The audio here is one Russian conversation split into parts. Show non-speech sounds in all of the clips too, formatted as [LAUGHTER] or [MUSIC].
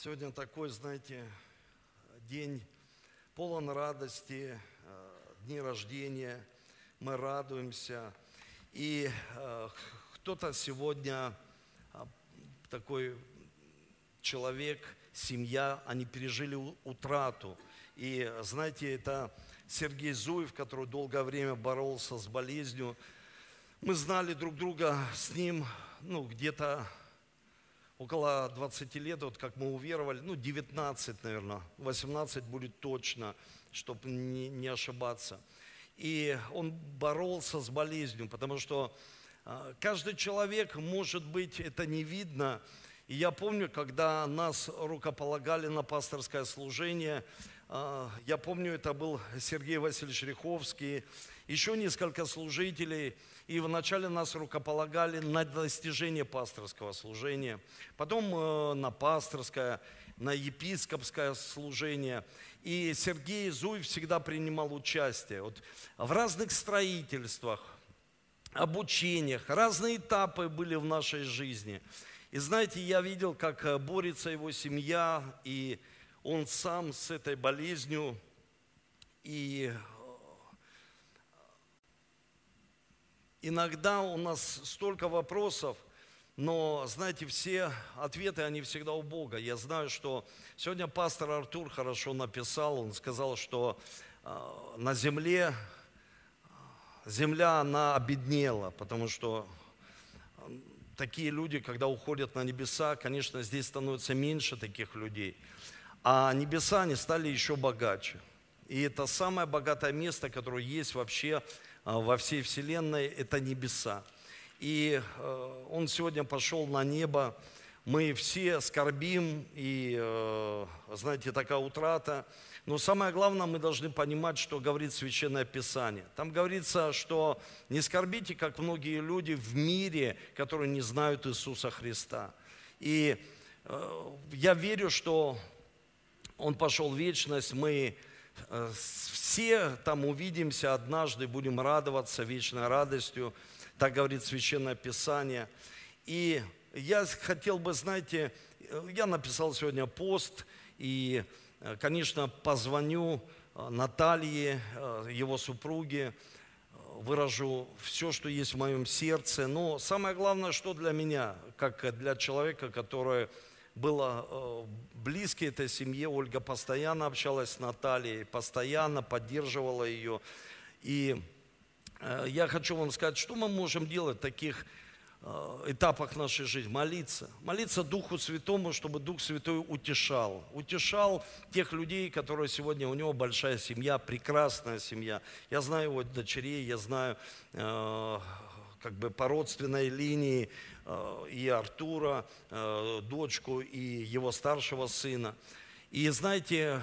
Сегодня такой, знаете, день полон радости, э, дни рождения, мы радуемся. И э, кто-то сегодня э, такой человек, семья, они пережили утрату. И знаете, это Сергей Зуев, который долгое время боролся с болезнью. Мы знали друг друга с ним, ну, где-то около 20 лет, вот как мы уверовали, ну, 19, наверное, 18 будет точно, чтобы не, не ошибаться. И он боролся с болезнью, потому что а, каждый человек, может быть, это не видно. И я помню, когда нас рукополагали на пасторское служение, а, я помню, это был Сергей Васильевич Риховский, еще несколько служителей, и вначале нас рукополагали на достижение пасторского служения, потом э, на пасторское, на епископское служение. И Сергей Зуй всегда принимал участие вот, в разных строительствах, обучениях, разные этапы были в нашей жизни. И знаете, я видел, как э, борется его семья, и он сам с этой болезнью, и Иногда у нас столько вопросов, но, знаете, все ответы, они всегда у Бога. Я знаю, что сегодня пастор Артур хорошо написал, он сказал, что э, на земле, земля, она обеднела, потому что такие люди, когда уходят на небеса, конечно, здесь становится меньше таких людей. А небеса, они стали еще богаче. И это самое богатое место, которое есть вообще а, во всей Вселенной, это небеса. И э, он сегодня пошел на небо. Мы все скорбим, и, э, знаете, такая утрата. Но самое главное, мы должны понимать, что говорит Священное Писание. Там говорится, что не скорбите, как многие люди в мире, которые не знают Иисуса Христа. И э, я верю, что он пошел в вечность, мы все там увидимся однажды, будем радоваться вечной радостью, так говорит Священное Писание. И я хотел бы, знаете, э, я написал сегодня пост, и, э, конечно, позвоню Наталье, его супруге, выражу все, что есть в моем сердце. Но самое главное, что для меня, как для человека, который было э, близко этой семье. Ольга постоянно общалась с Натальей, постоянно поддерживала ее. И э, я хочу вам сказать, что мы можем делать в таких э, этапах нашей жизни? Молиться. Молиться Духу Святому, чтобы Дух Святой утешал. Утешал тех людей, которые сегодня, у него большая семья, прекрасная семья. Я знаю его дочерей, я знаю как бы по родственной линии и Артура, э, дочку, и его старшего сына. И знаете,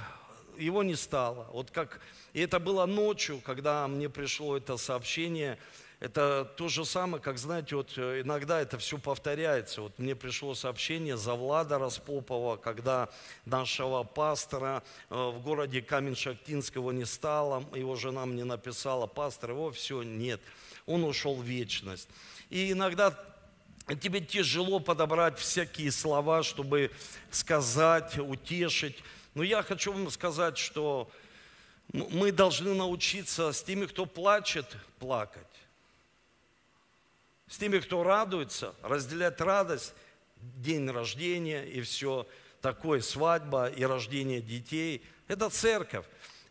его не стало. Вот как, и это было ночью, когда мне пришло это сообщение. Это то же самое, как, знаете, вот э, иногда это все повторяется. Вот мне пришло сообщение за Влада Распопова, когда нашего пастора в городе Камень-Шахтинского не стало, его жена мне написала, пастор, его все, нет, он ушел в вечность. И иногда тебе тяжело подобрать всякие слова, чтобы сказать, утешить. Но я хочу вам сказать, что мы должны научиться с теми, кто плачет, плакать. С теми, кто радуется, разделять радость, день рождения и все такое, свадьба и рождение детей. Это церковь.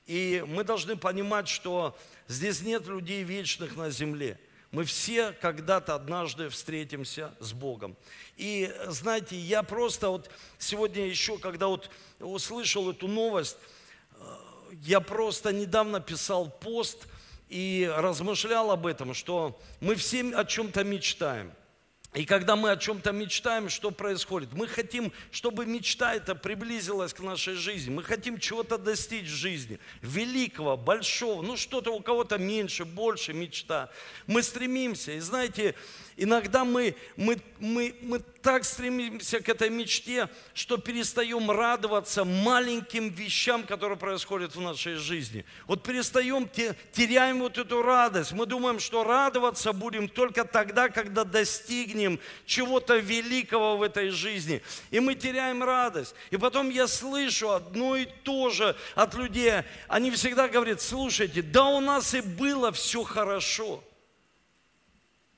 И мы должны понимать, что здесь нет людей вечных на земле – мы все когда-то однажды встретимся с Богом. И знаете, я просто вот сегодня еще, когда вот услышал эту новость, э, я просто недавно писал пост и размышлял об этом, что мы все о чем-то мечтаем – и когда мы о чем-то мечтаем, что происходит? Мы хотим, чтобы мечта эта приблизилась к нашей жизни. Мы хотим чего-то достичь в жизни. Великого, большого. Ну что-то у кого-то меньше, больше мечта. Мы стремимся. И знаете, Иногда мы, мы, мы, мы так стремимся к этой мечте, что перестаем радоваться маленьким вещам, которые происходят в нашей жизни. Вот перестаем, теряем вот эту радость. Мы думаем, что радоваться будем только тогда, когда достигнем чего-то великого в этой жизни. И мы теряем радость. И потом я слышу одно и то же от людей. Они всегда говорят, слушайте, да у нас и было все хорошо.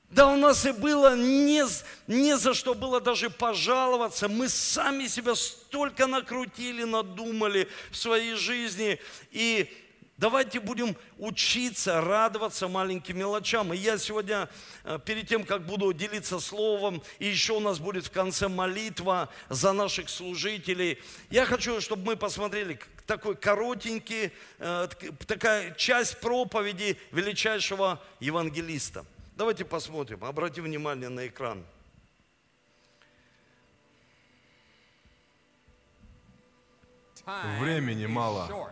Да у нас и было не, не за что было даже пожаловаться. Мы сами себя столько накрутили, надумали в своей жизни. И давайте будем учиться радоваться маленьким мелочам. И я сегодня, э, перед тем, как буду делиться словом, и еще у нас будет в конце молитва за наших служителей, я хочу, чтобы мы посмотрели такой коротенький, э, такая часть проповеди величайшего евангелиста – Давайте посмотрим, обратим внимание на экран. Времени мало.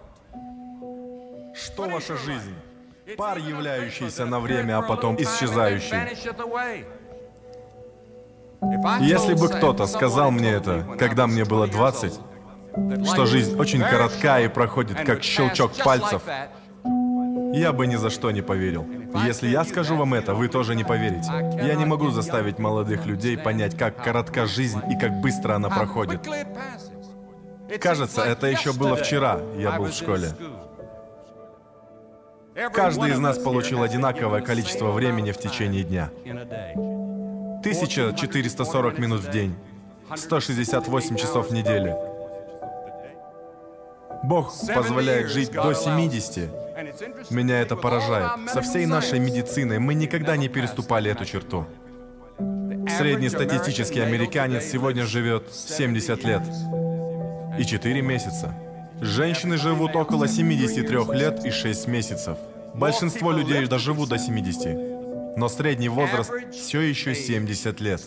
Что ваша жизнь? Пар, являющийся на время, а потом исчезающий. Если бы кто-то сказал мне это, когда мне было 20, что жизнь очень коротка и проходит как щелчок пальцев, я бы ни за что не поверил. Если я скажу вам это, вы тоже не поверите. Я не могу заставить молодых людей понять, как коротка жизнь и как быстро она проходит. Кажется, это еще было вчера, я был в школе. Каждый из нас получил одинаковое количество времени в течение дня. 1440 минут в день, 168 часов в неделю. Бог позволяет жить до 70. Меня это поражает. Со всей нашей медициной мы никогда не переступали эту черту. Среднестатистический американец сегодня живет 70 лет и 4 месяца. Женщины живут около 73 лет и 6 месяцев. Большинство людей доживут до 70. Но средний возраст все еще 70 лет,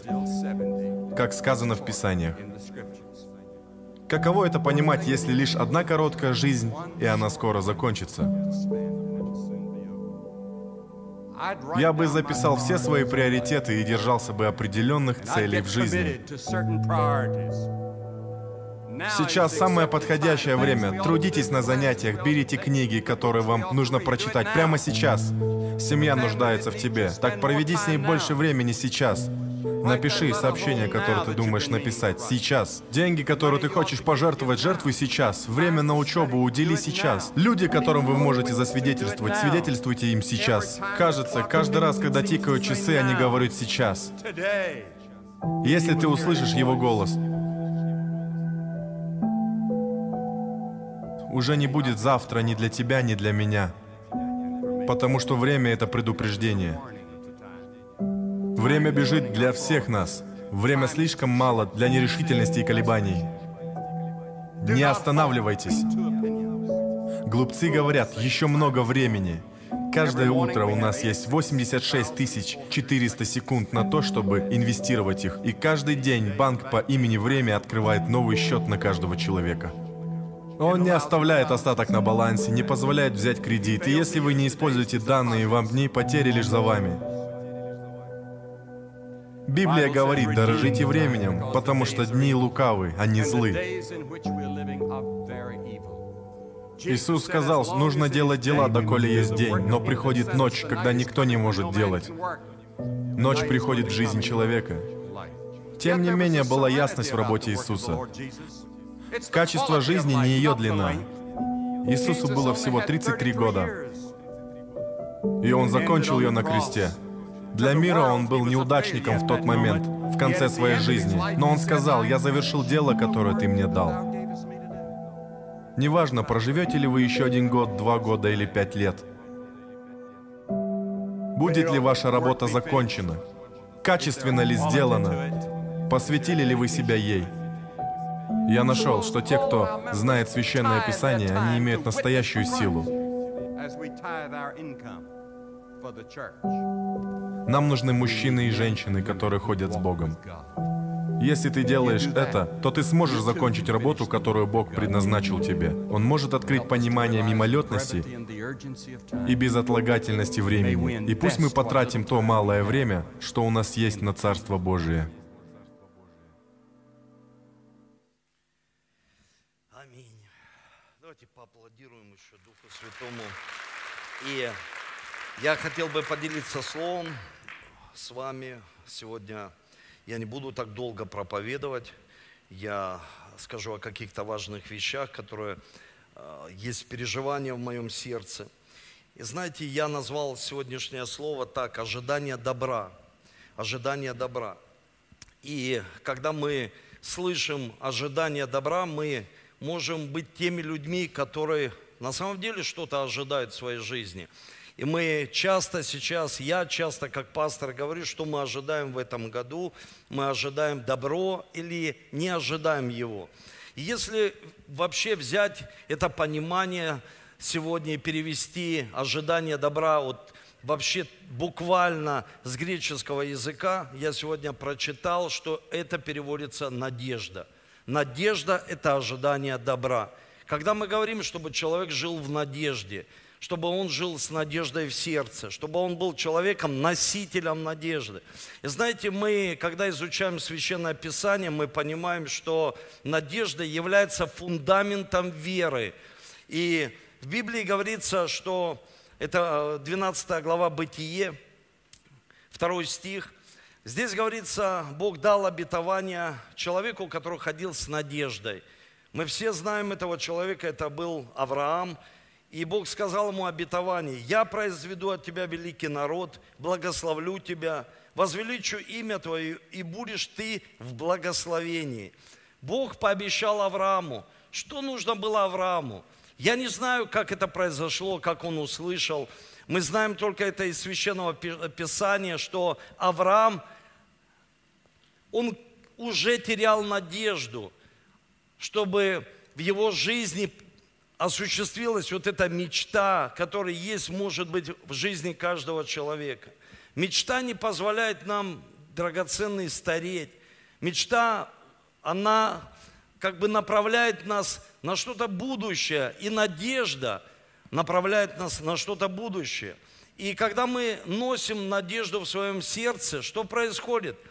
как сказано в Писаниях. Каково это понимать, если лишь одна короткая жизнь, и она скоро закончится? Я бы записал все свои приоритеты и держался бы определенных целей в жизни. Сейчас самое подходящее время. Трудитесь на занятиях, берите книги, которые вам нужно прочитать прямо сейчас. Семья нуждается в тебе. Так проведи с ней больше времени сейчас. Напиши сообщение, которое ты думаешь написать сейчас. Деньги, которые ты хочешь пожертвовать, жертвуй сейчас. Время на учебу удели сейчас. Люди, которым вы можете засвидетельствовать, свидетельствуйте им сейчас. Кажется, каждый раз, когда тикают часы, они говорят сейчас. Если ты услышишь его голос, уже не будет завтра ни для тебя, ни для меня. Потому что время — это предупреждение. Время бежит для всех нас. Время слишком мало для нерешительности и колебаний. Не останавливайтесь. Глупцы говорят, еще много времени. Каждое утро у нас есть 86 400 секунд на то, чтобы инвестировать их. И каждый день банк по имени Время открывает новый счет на каждого человека. Он не оставляет остаток на балансе, не позволяет взять кредит. И если вы не используете данные, вам дни потери лишь за вами. Библия говорит, дорожите временем, потому что дни лукавы, они злы. Иисус сказал, нужно делать дела, доколе есть день, но приходит ночь, когда никто не может делать. Ночь приходит в жизнь человека. Тем не менее, была ясность в работе Иисуса. Качество жизни не ее длина. Иисусу было всего 33 года. И Он закончил ее на кресте. Для мира он был неудачником в тот момент, в конце своей жизни. Но он сказал, я завершил дело, которое ты мне дал. Неважно, проживете ли вы еще один год, два года или пять лет. Будет ли ваша работа закончена? Качественно ли сделана? Посвятили ли вы себя ей? Я нашел, что те, кто знает Священное Писание, они имеют настоящую силу. Нам нужны мужчины и женщины, которые ходят с Богом. Если ты делаешь это, то ты сможешь закончить работу, которую Бог предназначил тебе. Он может открыть понимание мимолетности и безотлагательности времени. И пусть мы потратим то малое время, что у нас есть на Царство Божие. Святому. И я хотел бы поделиться словом с вами сегодня. Я не буду так долго проповедовать. Я скажу о каких-то важных вещах, которые э, есть переживания в моем сердце. И знаете, я назвал сегодняшнее слово так, ожидание добра. Ожидание добра. И когда мы слышим ожидание добра, мы можем быть теми людьми, которые на самом деле что-то ожидают в своей жизни. И мы часто сейчас, я часто как пастор говорю, что мы ожидаем в этом году, мы ожидаем добро или не ожидаем его. И если вообще взять это понимание сегодня и перевести ожидание добра от вообще буквально с греческого языка, я сегодня прочитал, что это переводится надежда. Надежда – это ожидание добра. Когда мы говорим, чтобы человек жил в надежде, чтобы он жил с надеждой в сердце, чтобы он был человеком, носителем надежды. И знаете, мы, когда изучаем Священное Писание, мы понимаем, что надежда является фундаментом веры. И в Библии говорится, что это 12 глава Бытие, второй стих. Здесь говорится, Бог дал обетование человеку, который ходил с надеждой – мы все знаем этого человека, это был Авраам. И Бог сказал ему обетование, «Я произведу от тебя великий народ, благословлю тебя, возвеличу имя твое, и будешь ты в благословении». Бог пообещал Аврааму. Что нужно было Аврааму? Я не знаю, как это произошло, как он услышал. Мы знаем только это из Священного Писания, что Авраам, он уже терял надежду – чтобы в его жизни осуществилась вот эта мечта, которая есть, может быть, в жизни каждого человека. Мечта не позволяет нам, драгоценный, стареть. Мечта, она как бы направляет нас на что-то будущее, и надежда направляет нас на что-то будущее. И когда мы носим надежду в своем сердце, что происходит –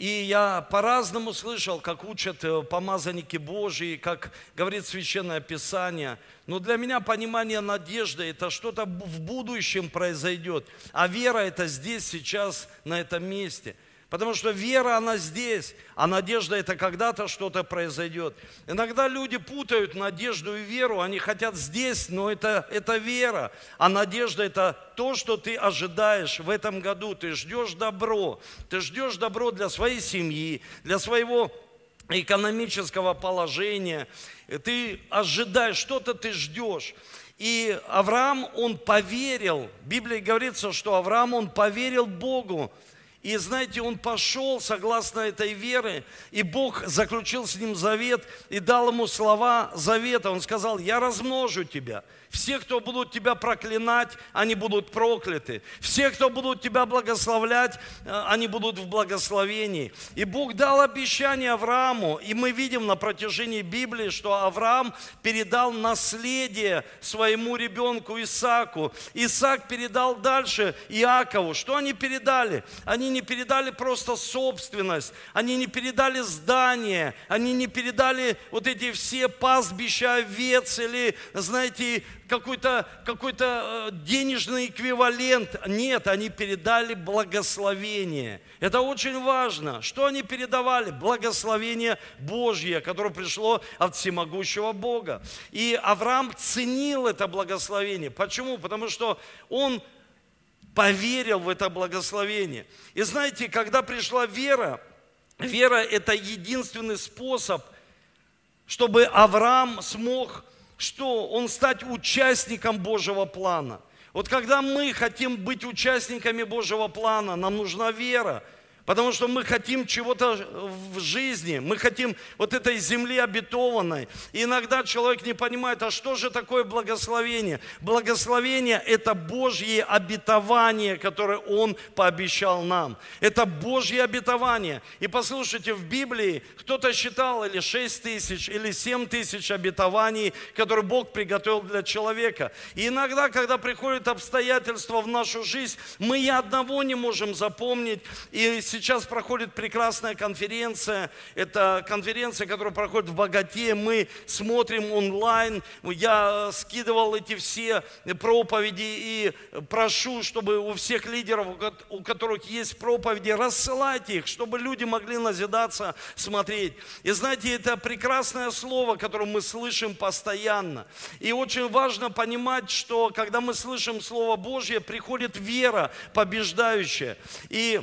и я по-разному слышал, как учат э, помазанники Божьи, как говорит Священное Писание. Но для меня понимание надежды – это что-то в будущем произойдет. А вера – это здесь, сейчас, на этом месте – Потому что вера, она здесь, а надежда это когда-то что-то произойдет. Иногда люди путают надежду и веру, они хотят здесь, но это, это вера. А надежда это то, что ты ожидаешь в этом году. Ты ждешь добро. Ты ждешь добро для своей семьи, для своего экономического положения. Ты ожидаешь, что-то ты ждешь. И Авраам, он поверил, в Библии говорится, что Авраам, он поверил Богу, и знаете, он пошел согласно этой веры, и Бог заключил с ним завет и дал ему слова завета. Он сказал, я размножу тебя. Все, кто будут тебя проклинать, они будут прокляты. Все, кто будут тебя благословлять, э, они будут в благословении. И Бог дал обещание Аврааму. И мы видим на протяжении Библии, что Авраам передал наследие своему ребенку Исааку. Исаак передал дальше Иакову. Что они передали? Они не передали просто собственность, они не передали здание, они не передали вот эти все пастбища овец или, знаете, какой-то какой денежный эквивалент. Нет, они передали благословение. Это очень важно. Что они передавали? Благословение Божье, которое пришло от всемогущего Бога. И Авраам ценил это благословение. Почему? Потому что он поверил в это благословение. И знаете, когда пришла вера, вера – это единственный способ, чтобы Авраам смог что? Он стать участником Божьего плана. Вот когда мы хотим быть участниками Божьего плана, нам нужна вера. Потому что мы хотим чего-то в жизни, мы хотим вот этой земли обетованной. И иногда человек не понимает, а что же такое благословение? Благословение – это Божье обетование, которое Он пообещал нам. Это Божье обетование. И послушайте, в Библии кто-то считал или 6 тысяч, или 7 тысяч обетований, которые Бог приготовил для человека. И иногда, когда приходят обстоятельства в нашу жизнь, мы и одного не можем запомнить. И сейчас проходит прекрасная конференция. Это конференция, которая проходит в Богате. Мы смотрим онлайн. Я скидывал эти все проповеди и прошу, чтобы у всех лидеров, у которых есть проповеди, рассылайте их, чтобы люди могли назидаться, смотреть. И знаете, это прекрасное слово, которое мы слышим постоянно. И очень важно понимать, что когда мы слышим Слово Божье, приходит вера побеждающая. И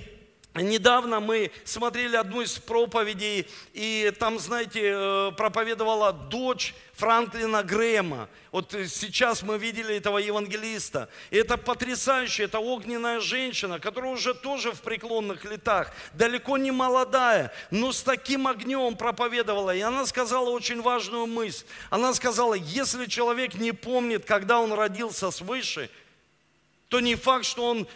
Недавно мы смотрели одну из проповедей, и там, знаете, э, проповедовала дочь Франклина Грэма. Вот сейчас мы видели этого евангелиста. И это потрясающе, это огненная женщина, которая уже тоже в преклонных летах, далеко не молодая, но с таким огнем проповедовала. И она сказала очень важную мысль. Она сказала, если человек не помнит, когда он родился свыше, то не факт, что он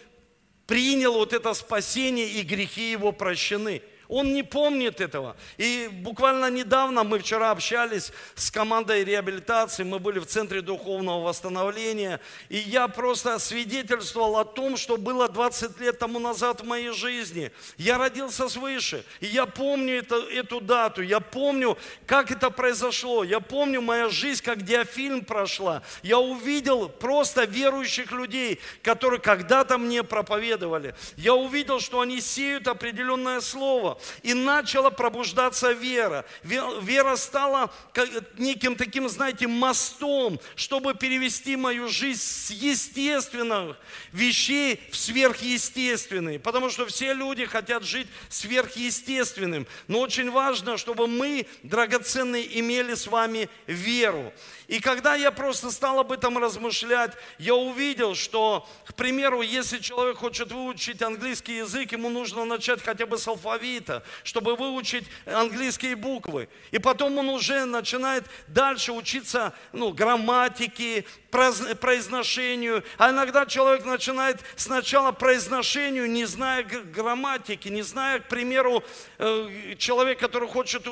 принял вот это спасение и грехи его прощены. Он не помнит этого. И буквально недавно мы вчера общались с командой реабилитации, мы были в Центре Духовного Восстановления, и я просто свидетельствовал о том, что было 20 лет тому назад в моей жизни. Я родился свыше, и я помню это, эту дату, я помню, как это произошло, я помню моя жизнь, как диафильм прошла. Я увидел просто верующих людей, которые когда-то мне проповедовали. Я увидел, что они сеют определенное слово и начала пробуждаться вера. Вера стала неким таким, знаете, мостом, чтобы перевести мою жизнь с естественных вещей в сверхъестественные. Потому что все люди хотят жить сверхъестественным. Но очень важно, чтобы мы, драгоценные, имели с вами веру. И когда я просто стал об этом размышлять, я увидел, что, к примеру, если человек хочет выучить английский язык, ему нужно начать хотя бы с алфавита, чтобы выучить английские буквы. И потом он уже начинает дальше учиться ну, грамматике, произношению. А иногда человек начинает сначала произношению, не зная грамматики, не зная, к примеру, э, человек, который хочет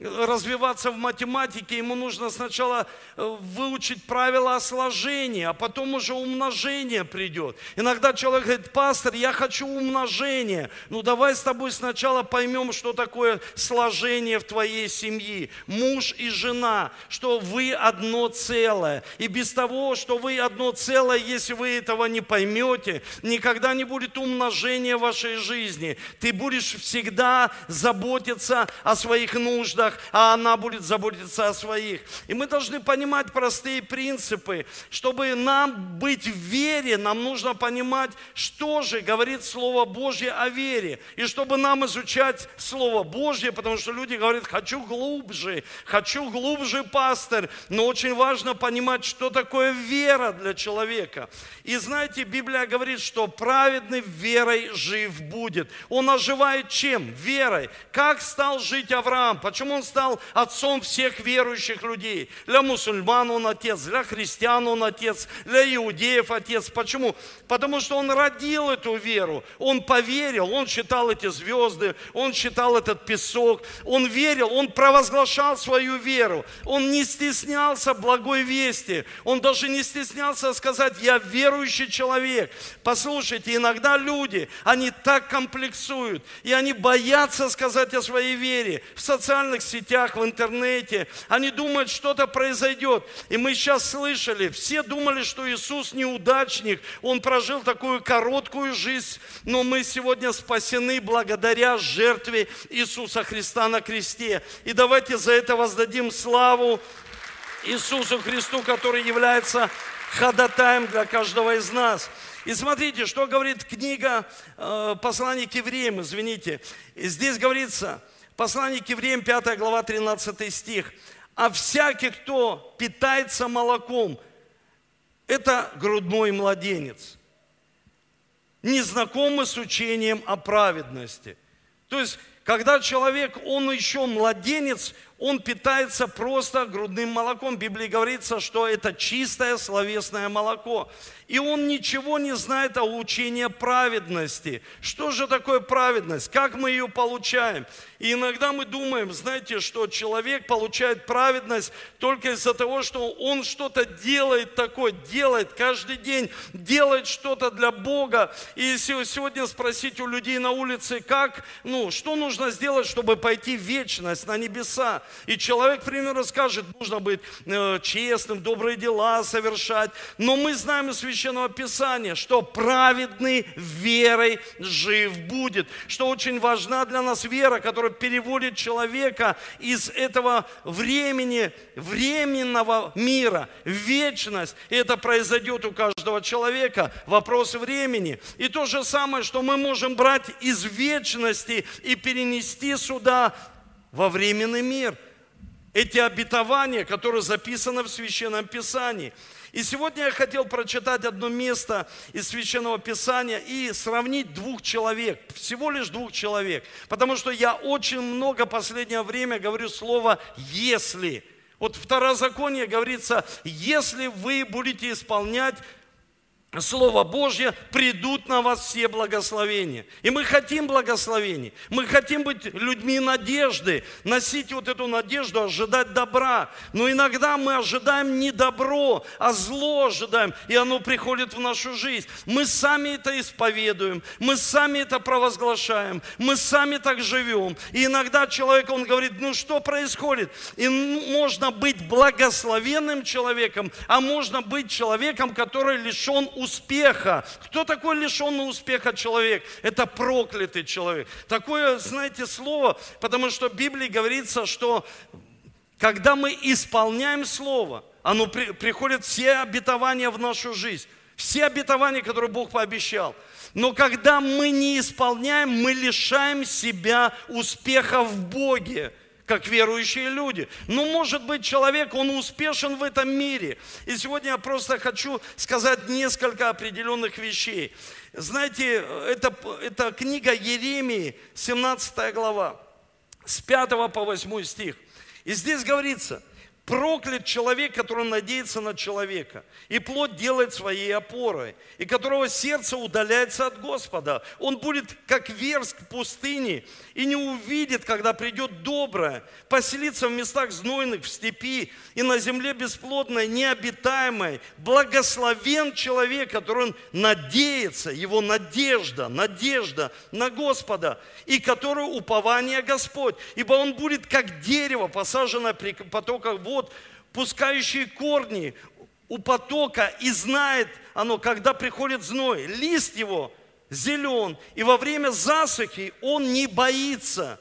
развиваться в математике, ему нужно сначала э, выучить правила сложения, а потом уже умножение придет. Иногда человек говорит, пастор, я хочу умножение. Ну давай с тобой сначала поймем, что такое сложение в твоей семье. Муж и жена, что вы одно целое. И без того, что вы одно целое, если вы этого не поймете, никогда не будет умножения в вашей жизни. Ты будешь всегда заботиться о своих нуждах, а она будет заботиться о своих. И мы должны понимать простые принципы. Чтобы нам быть в вере, нам нужно понимать, что же говорит Слово Божье о вере. И чтобы нам изучать Слово Божье, потому что люди говорят, хочу глубже, хочу глубже, пастор. Но очень важно понимать, что такое вера для человека. И знаете, Библия говорит, что праведный верой жив будет. Он оживает чем? Верой. Как стал жить Авраам? Почему он стал отцом всех верующих людей? Для мусульман он отец, для христиан он отец, для иудеев отец. Почему? Потому что он родил эту веру. Он поверил, он считал эти звезды, он считал этот песок, он верил, он провозглашал свою веру. Он не стеснялся благой вести. Он даже не стеснялся сказать, я верующий человек. Послушайте, иногда люди, они так комплексуют, и они боятся сказать о своей вере в социальных сетях, в интернете. Они думают, что-то произойдет. И мы сейчас слышали, все думали, что Иисус неудачник, Он прожил такую короткую жизнь, но мы сегодня спасены благодаря жертве Иисуса Христа на кресте. И давайте за это воздадим славу Иисусу Христу, который является ходатаем для каждого из нас. И смотрите, что говорит книга э, «Послание к евреям», извините. Здесь говорится, послание к евреям, 5 глава, 13 стих. «А всякий, кто питается молоком, это грудной младенец, незнакомый с учением о праведности». То есть, когда человек, он еще младенец, он питается просто грудным молоком. В Библии говорится, что это чистое словесное молоко. И он ничего не знает о учении праведности. Что же такое праведность? Как мы ее получаем? И иногда мы думаем, знаете, что человек получает праведность только из-за того, что он что-то делает такое, делает каждый день, делает что-то для Бога. И если сегодня спросить у людей на улице, как, ну, что нужно сделать, чтобы пойти в вечность, на небеса, и человек, к примеру, скажет, нужно быть э, честным, добрые дела совершать. Но мы знаем из Священного Писания, что праведный верой жив будет. Что очень важна для нас вера, которая переводит человека из этого времени, временного мира в вечность. И это произойдет у каждого человека. Вопрос времени. И то же самое, что мы можем брать из вечности и перенести сюда во временный мир – эти обетования, которые записаны в Священном Писании. И сегодня я хотел прочитать одно место из Священного Писания и сравнить двух человек, всего лишь двух человек. Потому что я очень много последнее время говорю слово «если». Вот Второзаконие говорится, если вы будете исполнять Слово Божье, придут на вас все благословения. И мы хотим благословений. Мы хотим быть людьми надежды, носить вот эту надежду, ожидать добра. Но иногда мы ожидаем не добро, а зло ожидаем, и оно приходит в нашу жизнь. Мы сами это исповедуем, мы сами это провозглашаем, мы сами так живем. И иногда человек, он говорит, ну что происходит? И можно быть благословенным человеком, а можно быть человеком, который лишен успеха. Кто такой лишенный успеха человек? Это проклятый человек. Такое, знаете, слово, потому что в Библии говорится, что когда мы исполняем слово, оно при, приходит все обетования в нашу жизнь. Все обетования, которые Бог пообещал. Но когда мы не исполняем, мы лишаем себя успеха в Боге как верующие люди. Ну, может быть, человек, он успешен в этом мире. И сегодня я просто хочу сказать несколько определенных вещей. Знаете, это, это книга Еремии, 17 глава, с 5 по 8 стих. И здесь говорится – Проклят человек, который надеется на человека, и плоть делает своей опорой, и которого сердце удаляется от Господа. Он будет как верск в пустыне, и не увидит, когда придет доброе, поселиться в местах знойных, в степи, и на земле бесплодной, необитаемой. Благословен человек, который он надеется, его надежда, надежда на Господа, и который упование Господь. Ибо он будет как дерево, посаженное при потоках воды, вод, пускающие корни у потока, и знает оно, когда приходит зной. Лист его зелен, и во время засухи он не боится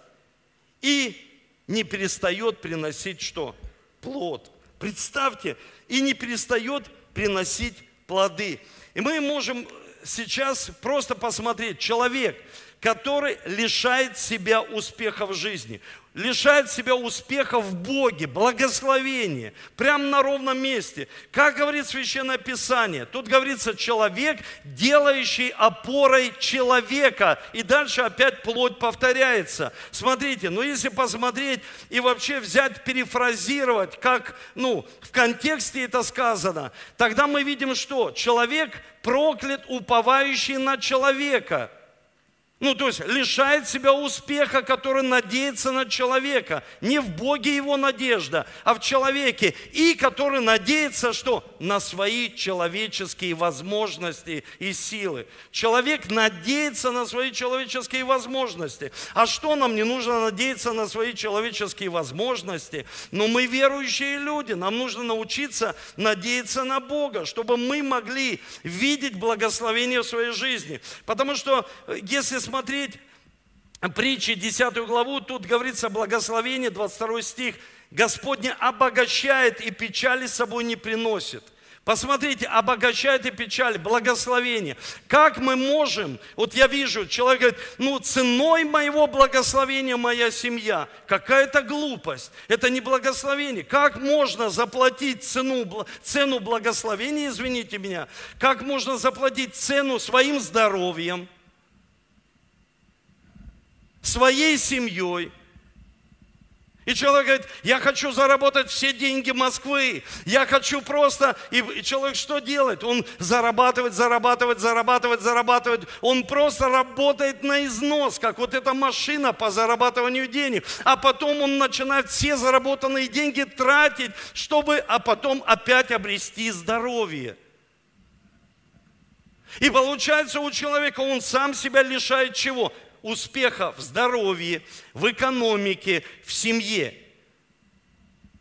и не перестает приносить что? Плод. Представьте, и не перестает приносить плоды. И мы можем сейчас просто посмотреть, человек, который лишает себя успеха в жизни лишает себя успеха в Боге, благословения, прямо на ровном месте. Как говорит Священное Писание? Тут говорится человек, делающий опорой человека. И дальше опять плоть повторяется. Смотрите, ну если посмотреть и вообще взять, перефразировать, как ну, в контексте это сказано, тогда мы видим, что человек проклят, уповающий на человека – ну, то есть лишает себя успеха, который надеется на человека. Не в Боге его надежда, а в человеке. И который надеется, что? На свои человеческие возможности и силы. Человек надеется на свои человеческие возможности. А что нам не нужно надеяться на свои человеческие возможности? Но мы верующие люди, нам нужно научиться надеяться на Бога, чтобы мы могли видеть благословение в своей жизни. Потому что э, если смотреть притчи 10 главу, тут говорится благословение, 22 стих. Господне обогащает и печали с собой не приносит. Посмотрите, обогащает и печаль, благословение. Как мы можем, вот я вижу, человек говорит, ну ценой моего благословения моя семья. Какая-то глупость, это не благословение. Как можно заплатить цену, цену благословения, извините меня, как можно заплатить цену своим здоровьем, своей семьей. И человек говорит, я хочу заработать все деньги Москвы, я хочу просто... И человек что делает? Он зарабатывает, зарабатывает, зарабатывает, зарабатывает. Он просто работает на износ, как вот эта машина по зарабатыванию денег. А потом он начинает все заработанные деньги тратить, чтобы, а потом опять обрести здоровье. И получается у человека, он сам себя лишает чего? Успеха в здоровье, в экономике, в семье.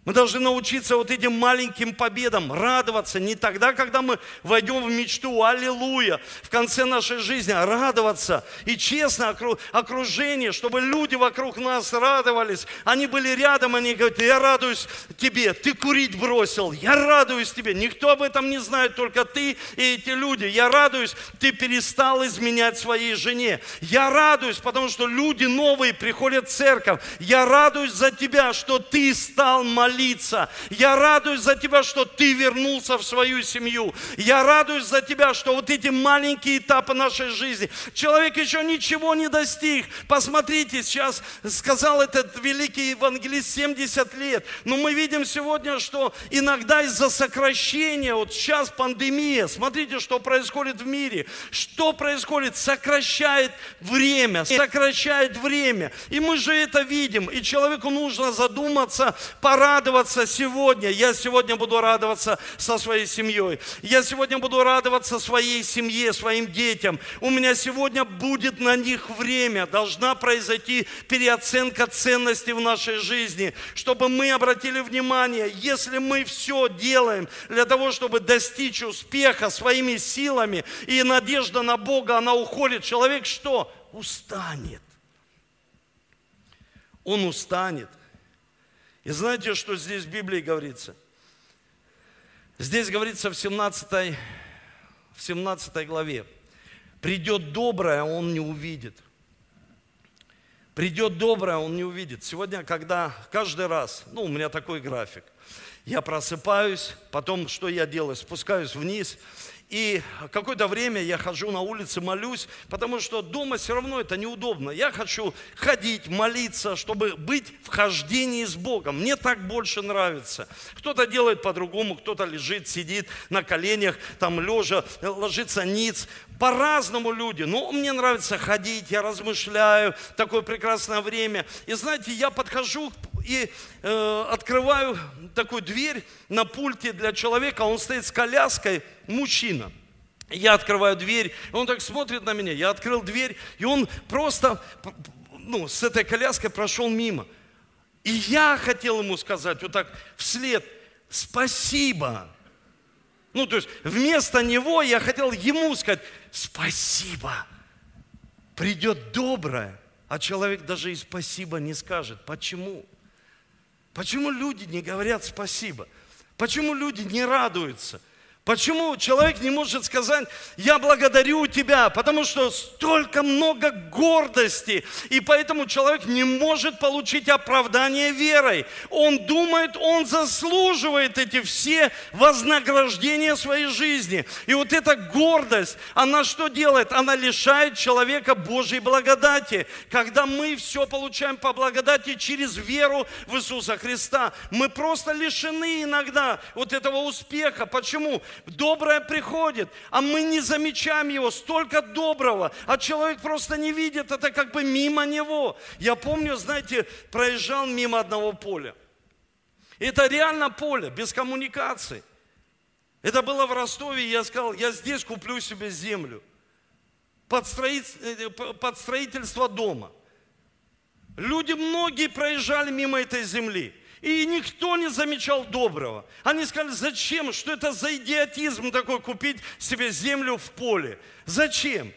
Мы должны научиться вот этим маленьким победам, радоваться не тогда, когда мы войдем в мечту, аллилуйя, в конце нашей жизни, а радоваться. И честно окружение, чтобы люди вокруг нас радовались. Они были рядом, они говорят, я радуюсь тебе, ты курить бросил, я радуюсь тебе. Никто об этом не знает, только ты и эти люди. Я радуюсь, ты перестал изменять своей жене. Я радуюсь, потому что люди новые приходят в церковь. Я радуюсь за тебя, что ты стал молиться молиться. Я радуюсь за тебя, что ты вернулся в свою семью. Я радуюсь за тебя, что вот эти маленькие этапы нашей жизни. Человек еще ничего не достиг. Посмотрите, сейчас сказал этот великий евангелист 70 лет. Но мы видим сегодня, что иногда из-за сокращения, вот сейчас пандемия, смотрите, что происходит в мире. Что происходит? Сокращает время, сокращает время. И мы же это видим. И человеку нужно задуматься, пора радоваться сегодня. Я сегодня буду радоваться со своей семьей. Я сегодня буду радоваться своей семье, своим детям. У меня сегодня будет на них время. Должна произойти переоценка ценностей в нашей жизни, чтобы мы обратили внимание, если мы все делаем для того, чтобы достичь успеха своими силами, и надежда на Бога, она уходит, человек что? Устанет. Он устанет. И знаете, что здесь в Библии говорится? Здесь говорится в 17, в 17 главе. Придет доброе, он не увидит. Придет доброе, он не увидит. Сегодня, когда каждый раз, ну, у меня такой график, я просыпаюсь, потом что я делаю? Спускаюсь вниз, и какое-то время я хожу на улице, молюсь, потому что дома все равно это неудобно. Я хочу ходить, молиться, чтобы быть в хождении с Богом. Мне так больше нравится. Кто-то делает по-другому, кто-то лежит, сидит на коленях, там лежа, ложится ниц. По-разному люди. Но мне нравится ходить, я размышляю, такое прекрасное время. И знаете, я подхожу и э, открываю такую дверь на пульте для человека, он стоит с коляской, мужчина. Я открываю дверь, он так смотрит на меня, я открыл дверь, и он просто ну, с этой коляской прошел мимо. И я хотел ему сказать вот так вслед, спасибо. Ну, то есть вместо него я хотел ему сказать, спасибо. Придет доброе, а человек даже и спасибо не скажет. Почему? Почему люди не говорят спасибо? Почему люди не радуются? Почему человек не может сказать, я благодарю тебя, потому что столько много гордости, и поэтому человек не может получить оправдание верой. Он думает, он заслуживает эти все вознаграждения своей жизни. И вот эта гордость, она что делает? Она лишает человека Божьей благодати. Когда мы все получаем по благодати через веру в Иисуса Христа, мы просто лишены иногда вот этого успеха. Почему? Доброе приходит, а мы не замечаем его. Столько доброго, а человек просто не видит, это как бы мимо него. Я помню, знаете, проезжал мимо одного поля. Это реально поле, без коммуникаций. Это было в Ростове, я сказал, я здесь куплю себе землю под, э, под строительство дома. Люди многие проезжали мимо этой земли. И никто не замечал доброго. Они сказали, зачем? Что это за идиотизм такой купить себе землю в поле? Зачем?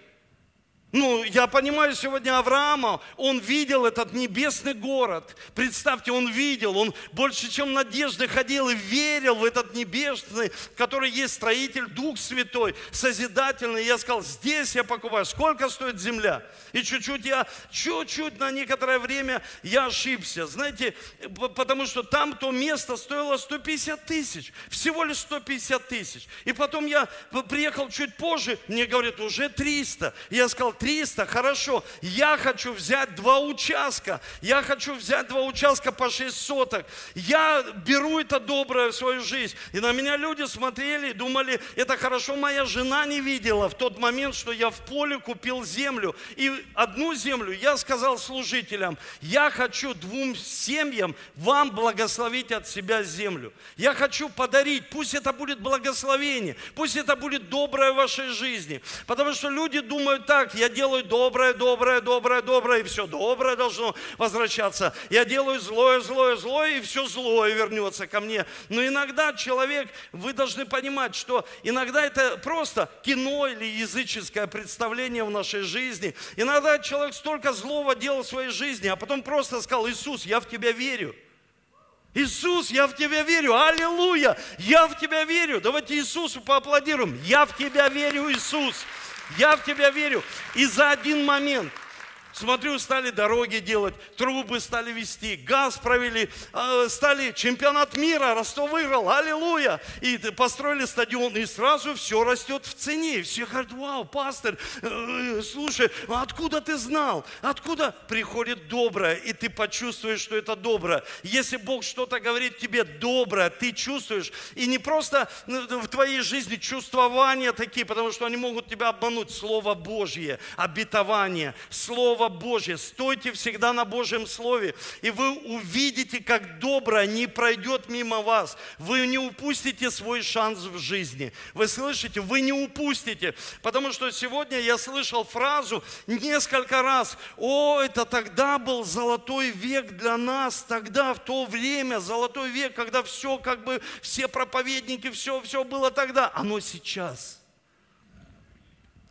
Ну, я понимаю сегодня Авраама, он видел этот небесный город. Представьте, он видел, он больше, чем надежды ходил и верил в этот небесный, который есть строитель, Дух Святой, Созидательный. Я сказал, здесь я покупаю. Сколько стоит земля? И чуть-чуть я, чуть-чуть на некоторое время я ошибся. Знаете, потому что там то место стоило 150 тысяч. Всего лишь 150 тысяч. И потом я приехал чуть позже, мне говорят, уже 300. Я сказал, 300, хорошо, я хочу взять два участка, я хочу взять два участка по 6 соток, я беру это доброе в свою жизнь. И на меня люди смотрели и думали, это хорошо, моя жена не видела в тот момент, что я в поле купил землю. И одну землю я сказал служителям, я хочу двум семьям вам благословить от себя землю. Я хочу подарить, пусть это будет благословение, пусть это будет доброе в вашей жизни. Потому что люди думают так, я делаю доброе, доброе, доброе, доброе, и все доброе должно возвращаться. Я делаю злое, злое, злое, и все злое вернется ко мне. Но иногда человек, вы должны понимать, что иногда это просто кино или языческое представление в нашей жизни. Иногда человек столько злого делал в своей жизни, а потом просто сказал, Иисус, я в тебя верю. Иисус, я в Тебя верю. Аллилуйя! Я в Тебя верю. Давайте Иисусу поаплодируем. Я в Тебя верю, Иисус. Я в Тебя верю. И за один момент – Смотрю, стали дороги делать, трубы стали вести, газ провели, а, стали чемпионат мира, Ростов выиграл, аллилуйя. И построили стадион, и сразу все растет в цене. Все говорят, вау, пастор, э, слушай, а откуда ты знал? Откуда приходит доброе, и ты почувствуешь, что это доброе. Если Бог что-то говорит тебе доброе, ты чувствуешь, и не просто ну, в твоей жизни чувствования такие, потому что они могут тебя обмануть. Слово Божье, обетование, Слово Божье. Стойте всегда на Божьем Слове, и вы увидите, как доброе не пройдет мимо вас. Вы не упустите свой шанс в жизни. Вы слышите? Вы не упустите. Потому что сегодня я слышал фразу несколько раз. О, это тогда был золотой век для нас. Тогда, в то время, золотой век, когда все, как бы, все проповедники, все, все было тогда. Оно сейчас.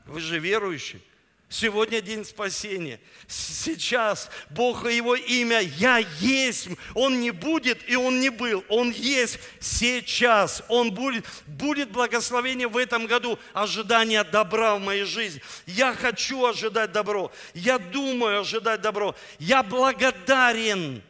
Вы же верующие. Сегодня день спасения. Сейчас Бог и Его имя «Я есть». Он не будет и Он не был. Он есть сейчас. Он будет. Будет благословение в этом году. Ожидание добра в моей жизни. Я хочу ожидать добро. Я думаю ожидать добро. Я благодарен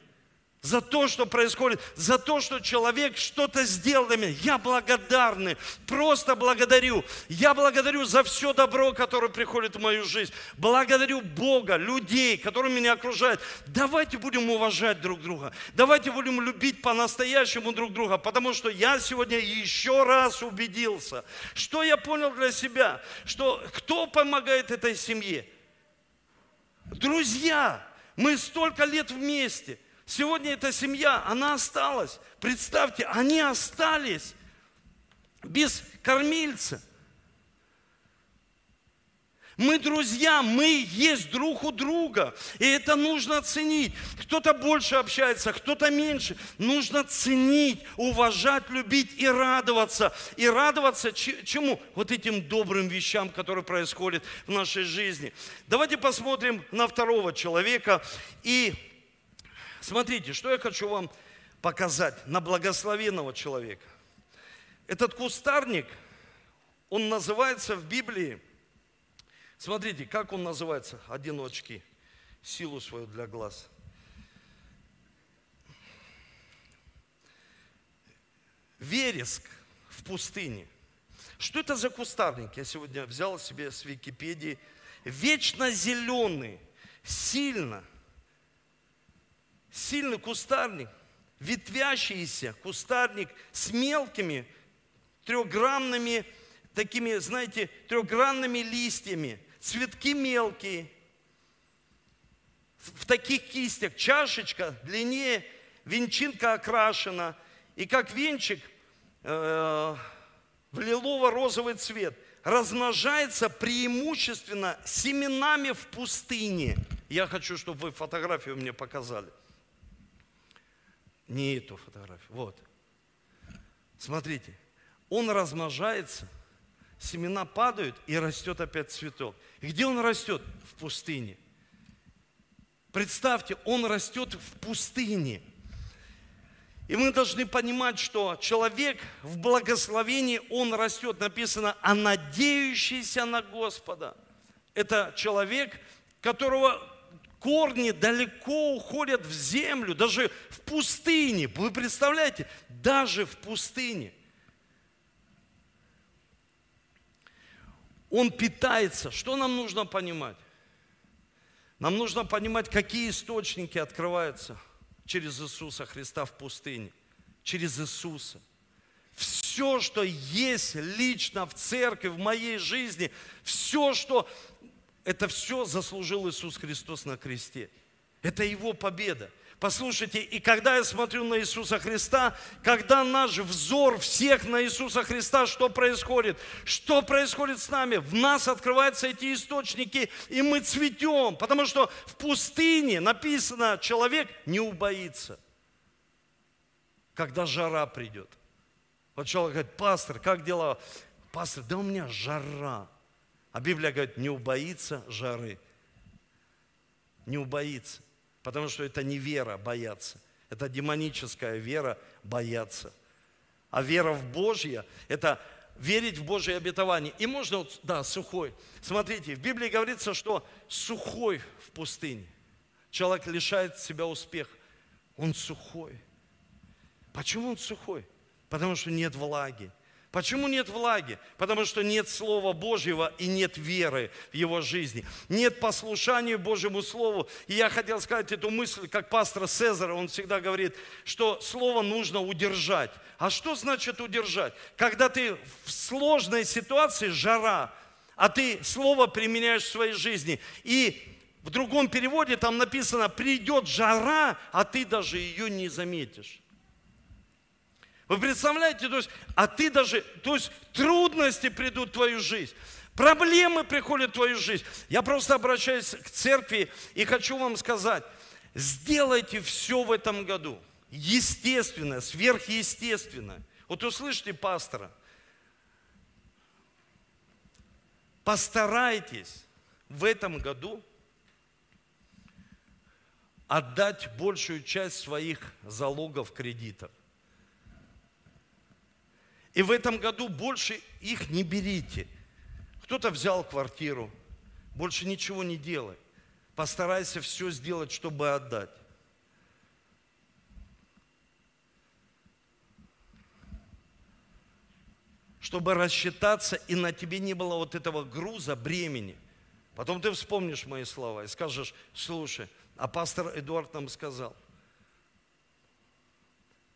за то, что происходит, за то, что человек что-то сделал для меня. Я благодарный, просто благодарю. Я благодарю за все добро, которое приходит в мою жизнь. Благодарю Бога, людей, которые меня окружают. Давайте будем уважать друг друга. Давайте будем любить по-настоящему друг друга, потому что я сегодня еще раз убедился, что я понял для себя, что кто помогает этой семье? Друзья, мы столько лет вместе – Сегодня эта семья, она осталась. Представьте, они остались без кормильца. Мы друзья, мы есть друг у друга. И это нужно ценить. Кто-то больше общается, кто-то меньше. Нужно ценить, уважать, любить и радоваться. И радоваться чему? Вот этим добрым вещам, которые происходят в нашей жизни. Давайте посмотрим на второго человека и Смотрите, что я хочу вам показать на благословенного человека. Этот кустарник, он называется в Библии, смотрите, как он называется, одиночки, силу свою для глаз. Вереск в пустыне. Что это за кустарник? Я сегодня взял себе с Википедии. Вечно зеленый, сильно – сильный кустарник, ветвящийся кустарник с мелкими трехгранными, такими, знаете, трехгранными листьями, цветки мелкие, в таких кистях, чашечка длиннее, венчинка окрашена, и как венчик э, в лилово-розовый цвет размножается преимущественно семенами в пустыне. Я хочу, чтобы вы фотографию мне показали. Не эту фотографию. Вот. Смотрите. Он размножается, семена падают и растет опять цветок. И где он растет? В пустыне. Представьте, он растет в пустыне. И мы должны понимать, что человек в благословении, он растет. Написано, а надеющийся на Господа. Это человек, которого корни далеко уходят в землю, даже в пустыне. Вы представляете, даже в пустыне. Он питается. Что нам нужно понимать? Нам нужно понимать, какие источники открываются через Иисуса Христа в пустыне. Через Иисуса. Все, что есть лично в церкви, в моей жизни, все, что... Это все заслужил Иисус Христос на кресте. Это Его победа. Послушайте, и когда я смотрю на Иисуса Христа, когда наш взор всех на Иисуса Христа, что происходит? Что происходит с нами? В нас открываются эти источники, и мы цветем, потому что в пустыне написано, человек не убоится, когда жара придет. Вот человек говорит, пастор, как дела? Пастор, да у меня жара. А Библия говорит, не убоится жары. Не убоится. Потому что это не вера бояться. Это демоническая вера бояться. А вера в Божье – это верить в Божье обетование. И можно, да, сухой. Смотрите, в Библии говорится, что сухой в пустыне. Человек лишает себя успеха. Он сухой. Почему он сухой? Потому что нет влаги. Почему нет влаги? Потому что нет Слова Божьего и нет веры в его жизни. Нет послушания Божьему Слову. И я хотел сказать эту мысль, как пастор Цезарь, он всегда говорит, что Слово нужно удержать. А что значит удержать? Когда ты в сложной ситуации, жара, а ты Слово применяешь в своей жизни. И в другом переводе там написано, придет жара, а ты даже ее не заметишь. Вы представляете, то есть, а ты даже, то есть трудности придут в твою жизнь. Проблемы приходят в твою жизнь. Я просто обращаюсь к церкви и хочу вам сказать, сделайте все в этом году. Естественное, сверхъестественное. Вот услышите пастора. Постарайтесь в этом году отдать большую часть своих залогов кредитов. И в этом году больше их не берите. Кто-то взял квартиру, больше ничего не делай. Постарайся все сделать, чтобы отдать. Чтобы рассчитаться, и на тебе не было вот этого груза, бремени. Потом ты вспомнишь мои слова и скажешь, слушай, а пастор Эдуард нам сказал,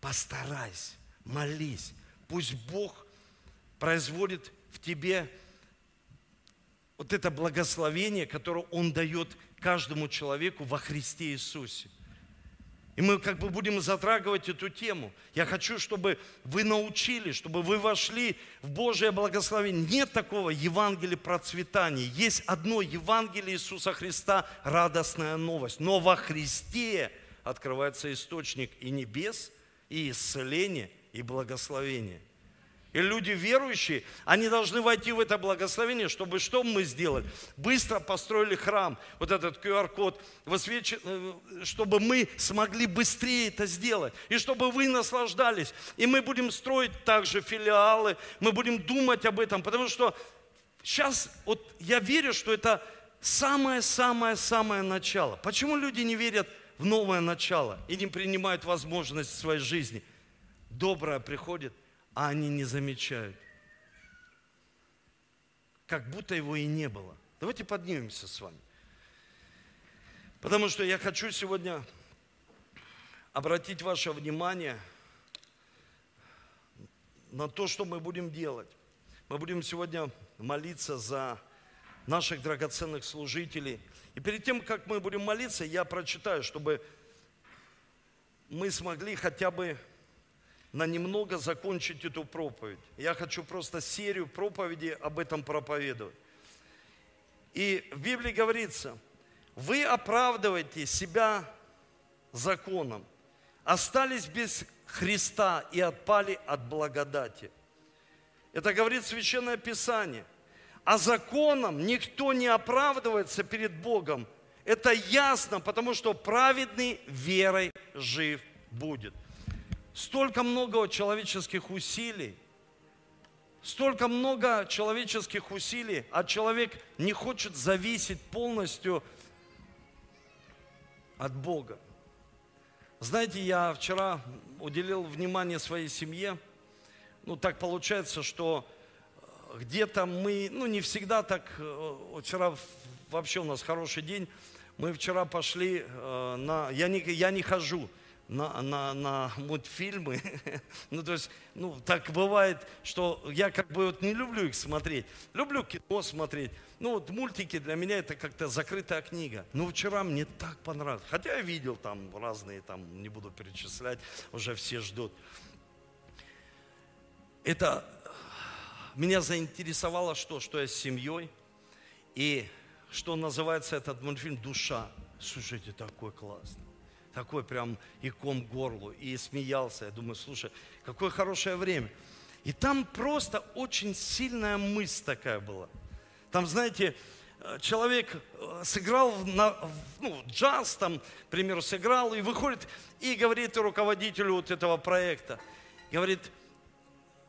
постарайся, молись, Пусть Бог производит в тебе вот это благословение, которое Он дает каждому человеку во Христе Иисусе. И мы как бы будем затрагивать эту тему. Я хочу, чтобы вы научились, чтобы вы вошли в Божье благословение. Нет такого Евангелия процветания. Есть одно Евангелие Иисуса Христа, радостная новость. Но во Христе открывается источник и небес, и исцеления, и благословения. И люди верующие, они должны войти в это благословение, чтобы что мы сделали? Быстро построили храм, вот этот QR-код, э, чтобы мы смогли быстрее это сделать. И чтобы вы наслаждались. И мы будем строить также филиалы, мы будем думать об этом, потому что сейчас вот я верю, что это самое-самое-самое начало. Почему люди не верят в новое начало и не принимают возможность в своей жизни? Доброе приходит, а они не замечают. Как будто его и не было. Давайте поднимемся с вами. Потому что я хочу сегодня обратить ваше внимание на то, что мы будем делать. Мы будем сегодня молиться за наших драгоценных служителей. И перед тем, как мы будем молиться, я прочитаю, чтобы мы смогли хотя бы на немного закончить эту проповедь. Я хочу просто серию проповедей об этом проповедовать. И в Библии говорится, вы оправдываете себя законом, остались без Христа и отпали от благодати. Это говорит Священное Писание. А законом никто не оправдывается перед Богом. Это ясно, потому что праведный верой жив будет. Столько много человеческих усилий, столько много человеческих усилий, а человек не хочет зависеть полностью от Бога. Знаете, я вчера уделил внимание своей семье. Ну, так получается, что э, где-то мы, ну, не всегда так, э, вчера вообще у нас хороший день, Мы вчера пошли э, на... Я не, я не хожу на, на, на мультфильмы. [LAUGHS] ну, то есть, ну, так бывает, что я как бы вот не люблю их смотреть. Люблю кино смотреть. Ну, вот мультики для меня это как-то закрытая книга. Но вчера мне так понравилось. Хотя я видел там разные, там, не буду перечислять, уже все ждут. Это меня заинтересовало что? Что я с семьей. И что называется этот мультфильм «Душа». Слушайте, такой классный. Такой прям и ком горлу. И смеялся. Я думаю, слушай, какое хорошее время. И там просто очень сильная мысль такая была. Там, знаете, человек э, сыграл на, ну, джаз, там, к примеру, сыграл, и выходит и говорит руководителю вот этого проекта, говорит,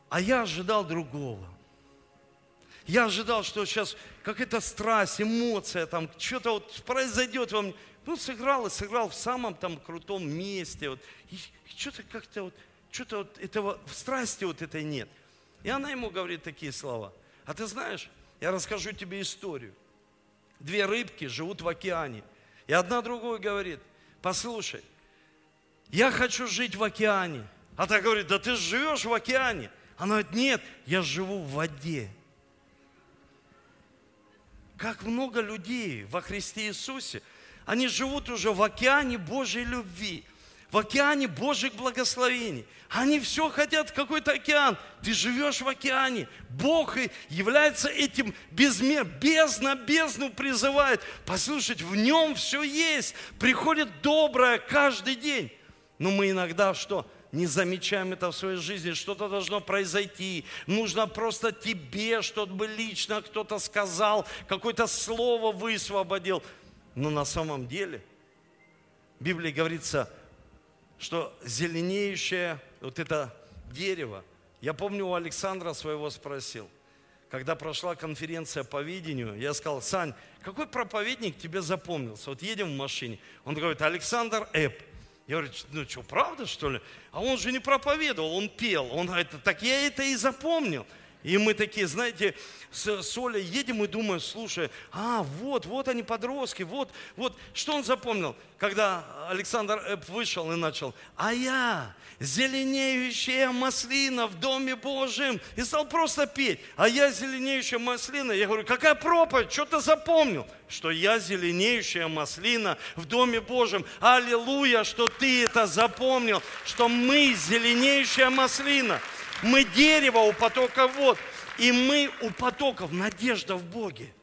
а я ожидал другого. Я ожидал, что сейчас какая-то страсть, эмоция, там что-то вот произойдет во мне. Ну, сыграл и сыграл в самом там крутом месте. Вот. И что-то как-то вот, что-то вот этого, страсти вот этой нет. И она ему говорит такие слова. А ты знаешь, я расскажу тебе историю. Две рыбки живут в океане. И одна другой говорит, послушай, я хочу жить в океане. А та говорит, да ты живешь в океане. Она говорит, нет, я живу в воде. Как много людей во Христе Иисусе, они живут уже в океане Божьей любви, в океане Божьих благословений. Они все хотят какой-то океан. Ты живешь в океане. Бог является этим безмер, бездна бездну призывает. Послушать, в нем все есть. Приходит доброе каждый день. Но мы иногда что? не замечаем это в своей жизни, что-то должно произойти, нужно просто тебе, чтобы лично кто-то сказал, какое-то слово высвободил. Но на самом деле, в Библии говорится, что зеленеющее вот это дерево, я помню, у Александра своего спросил, когда прошла конференция по видению, я сказал, Сань, какой проповедник тебе запомнился? Вот едем в машине. Он говорит, Александр Эп. Я говорю, ну что, правда что ли? А он же не проповедовал, он пел. Он говорит, так я это и запомнил. И мы такие, знаете, с, с Олей едем и думаем, слушай, а, вот, вот они подростки, вот, вот. Что он запомнил, когда Александр Эп вышел и начал, а я, зеленеющая маслина в Доме Божьем. И стал просто петь, а я зеленеющая маслина. Я говорю, какая проповедь, что ты запомнил? Что я зеленеющая маслина в Доме Божьем. Аллилуйя, что ты это запомнил, что мы зеленеющая маслина. Мы дерево у потока вод. И мы у потоков, надежда в Боге.